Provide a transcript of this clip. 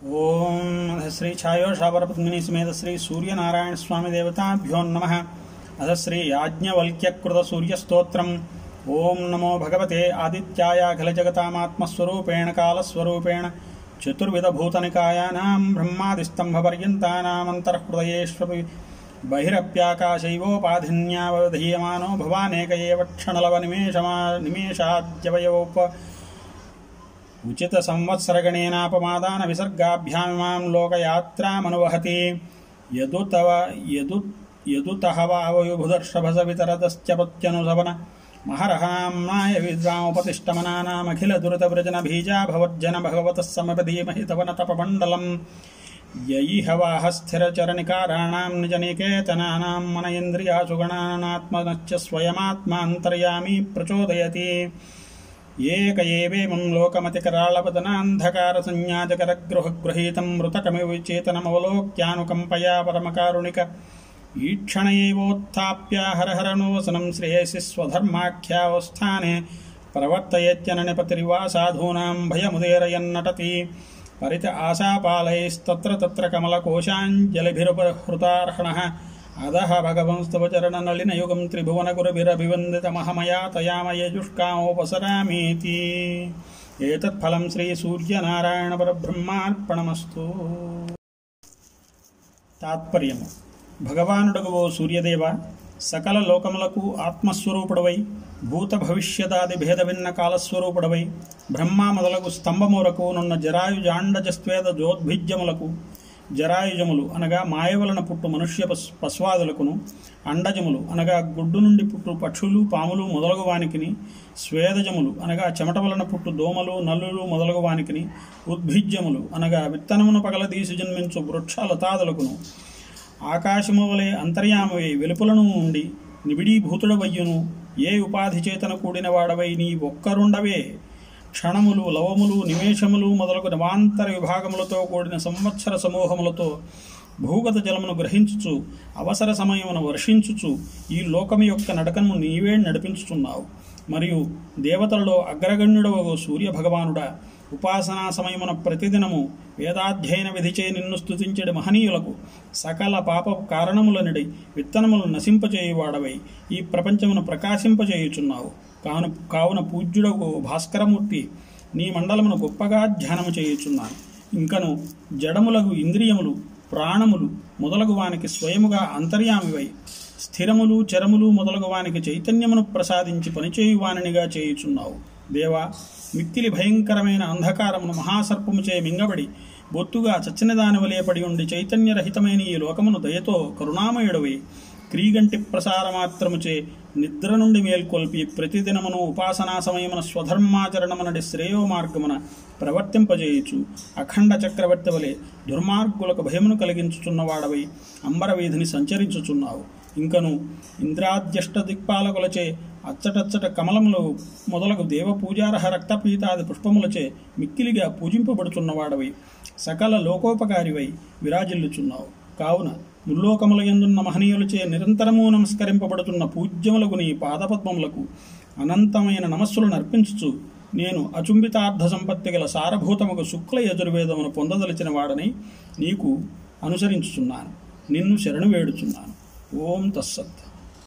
ओम श्री छायोषावरपत्मिनी समेत श्री सूर्य नारायण स्वामी देवताभ्यो नम। अध श्री याज्ञवल्क्यकृत सूर्यस्तोत्रम ओम नमो भगवते आदित्याय खलजगतामात्मस्वरूपेण कालस्वरूपेण चतुर्विधभूतनिकायानां ब्रह्मादिस्तम्भपर्यन्तानामन्तर्हृदयेष्वपि बहिरप्याकाशैवोपाधिन्यावधीयमानो भवानेक एव क्षणलवनिमेषमा निमेषाद्यवयोप उचितसंवत्सरगणेनापमादानविसर्गाभ्यामिमां लोकयात्रामनुवहति। यदु तव यदु यदु यदुतहवावयुभुदर्षभसवितरतश्चपत्यनुसवन महरहाम्नाय विद्वामुपतिष्ठमनानामखिलदुरितव्रजनभीजा भवज्जन भगवतः समपदीमहि तपनतपमण्डलम् ययि हवाः स्थिरचरनिकाराणां निजनिकेतनानां मन इन्द्रियासुगणानात्मनश्च स्वयमात्मान्तर्यामी प्रचोदयति। एक एवं लोकमतिकरालपतनांधकार संयाजकृहीत मृतकमचेतनमोक्यानुकंपया परमकारुणिक ईक्षण हर हर नोसनम श्रेयसी स्वधर्माख्यावस्थाने प्रवर्तन पतिवा साधूना भय मुदेरयन नटती परीत आशापालस्त्र तमलकोशाजलिभरहृतार्हण है అదహ భగవంస్తవ చరణ నళిన యుగం త్రిభువన గురుభిరభివందిత మహమయా తయామయజుష్కామోపసరామీతి ఏతత్ఫలం శ్రీ సూర్యనారాయణ పరబ్రహ్మార్పణమస్తు తాత్పర్యము భగవానుడగు ఓ సూర్యదేవ సకల లోకములకు ఆత్మస్వరూపుడవై భూత భవిష్యదాది భేదభిన్న కాలస్వరూపుడవై బ్రహ్మ మొదలగు స్తంభములకు నున్న జరాయుజాండజస్వేద జోద్భిజ్యములకు జరాయుజములు అనగా మాయ వలన పుట్టు మనుష్య పశ్వాదులకును అండజములు అనగా గుడ్డు నుండి పుట్టు పక్షులు పాములు మొదలగు వానికిని స్వేదజములు అనగా చెమట వలన పుట్టు దోమలు నల్లులు మొదలగు వానికిని ఉద్భిజ్యములు అనగా విత్తనమును పగలదీసి జన్మించు వృక్ష లతాదులకును ఆకాశము వలె అంతర్యామవై వెలుపులను ఉండి నిబిడీభూతుడవయ్యును. ఏ ఉపాధి చేతన కూడిన వాడవై నీ ఒక్కరుండవే. క్షణములు లవములు నిమేషములు మొదలగు నవాంతర విభాగములతో కూడిన సంవత్సర సమూహములతో భూగత జలమును గ్రహించుచు అవసర సమయమును వర్షించుచు ఈ లోకము యొక్క నడకను నీవే నడిపించుచున్నావు. మరియు దేవతలలో అగ్రగణ్యుడవగు సూర్య భగవానుడా ఉపాసనా సమయమున ప్రతిదినము వేదాధ్యయన విధిచే నిన్ను స్తుతించడి మహనీయులకు సకల పాప కారణములనిడి విత్తనములు నశింపచేయువాడవై ఈ ప్రపంచమును ప్రకాశింపచేయుచున్నావు. కాను కావున పూజ్యుడగు భాస్కరమూర్తి నీ మండలమును గొప్పగా ధ్యానము చేయుచున్నాను. ఇంకను జడములగు ఇంద్రియములు ప్రాణములు మొదలగు వానికి స్వయముగా అంతర్యామివై స్థిరములు చరములు మొదలగు వానికి చైతన్యమును ప్రసాదించి పనిచేయువానినిగా చేయుచున్నావు. దేవా మిక్కిలి భయంకరమైన అంధకారమును మహాసర్పముచే మింగబడి బొత్తుగా చచ్చిన దాని వలె పడి ఉండి చైతన్యరహితమైన ఈ లోకమును దయతో కరుణామయుడవి. క్రీగంటి ప్రసారమాత్రముచే నిద్ర నుండి మేల్కొల్పి ప్రతిదినమును ఉపాసనా సమయమున స్వధర్మాచరణమునడి శ్రేయో మార్గమున ప్రవర్తింపజేయుచు. అఖండ చక్రవర్తి వలె దుర్మార్గులకు భయమును కలిగించుచున్నవాడవై అంబరవీధిని సంచరించుచున్నావు. ఇంకను ఇంద్రాద్యష్ట దిక్పాలకులచే అచ్చటచ్చట కమలములు మొదలగు దేవ పూజారహ రక్తపీతాది పుష్పములచే మిక్కిలిగా పూజింపబడుచున్నవాడవై సకల లోకోపకారివై విరాజిల్లుచున్నావు. కావున ముల్లోకముల ఎందున్న మహనీయులచే నిరంతరము నమస్కరింపబడుతున్న పూజ్యములకు నీ పాదపద్మములకు అనంతమైన నమస్సులను అర్పించుచు నేను అచుంబితార్థ సంపత్తి గల సారభూతముకు శుక్ల యజుర్వేదమును పొందదలిచిన వాడని నీకు అనుసరించుచున్నాను. నిన్ను శరణు వేడుచున్నాను. ఓం తస్సత్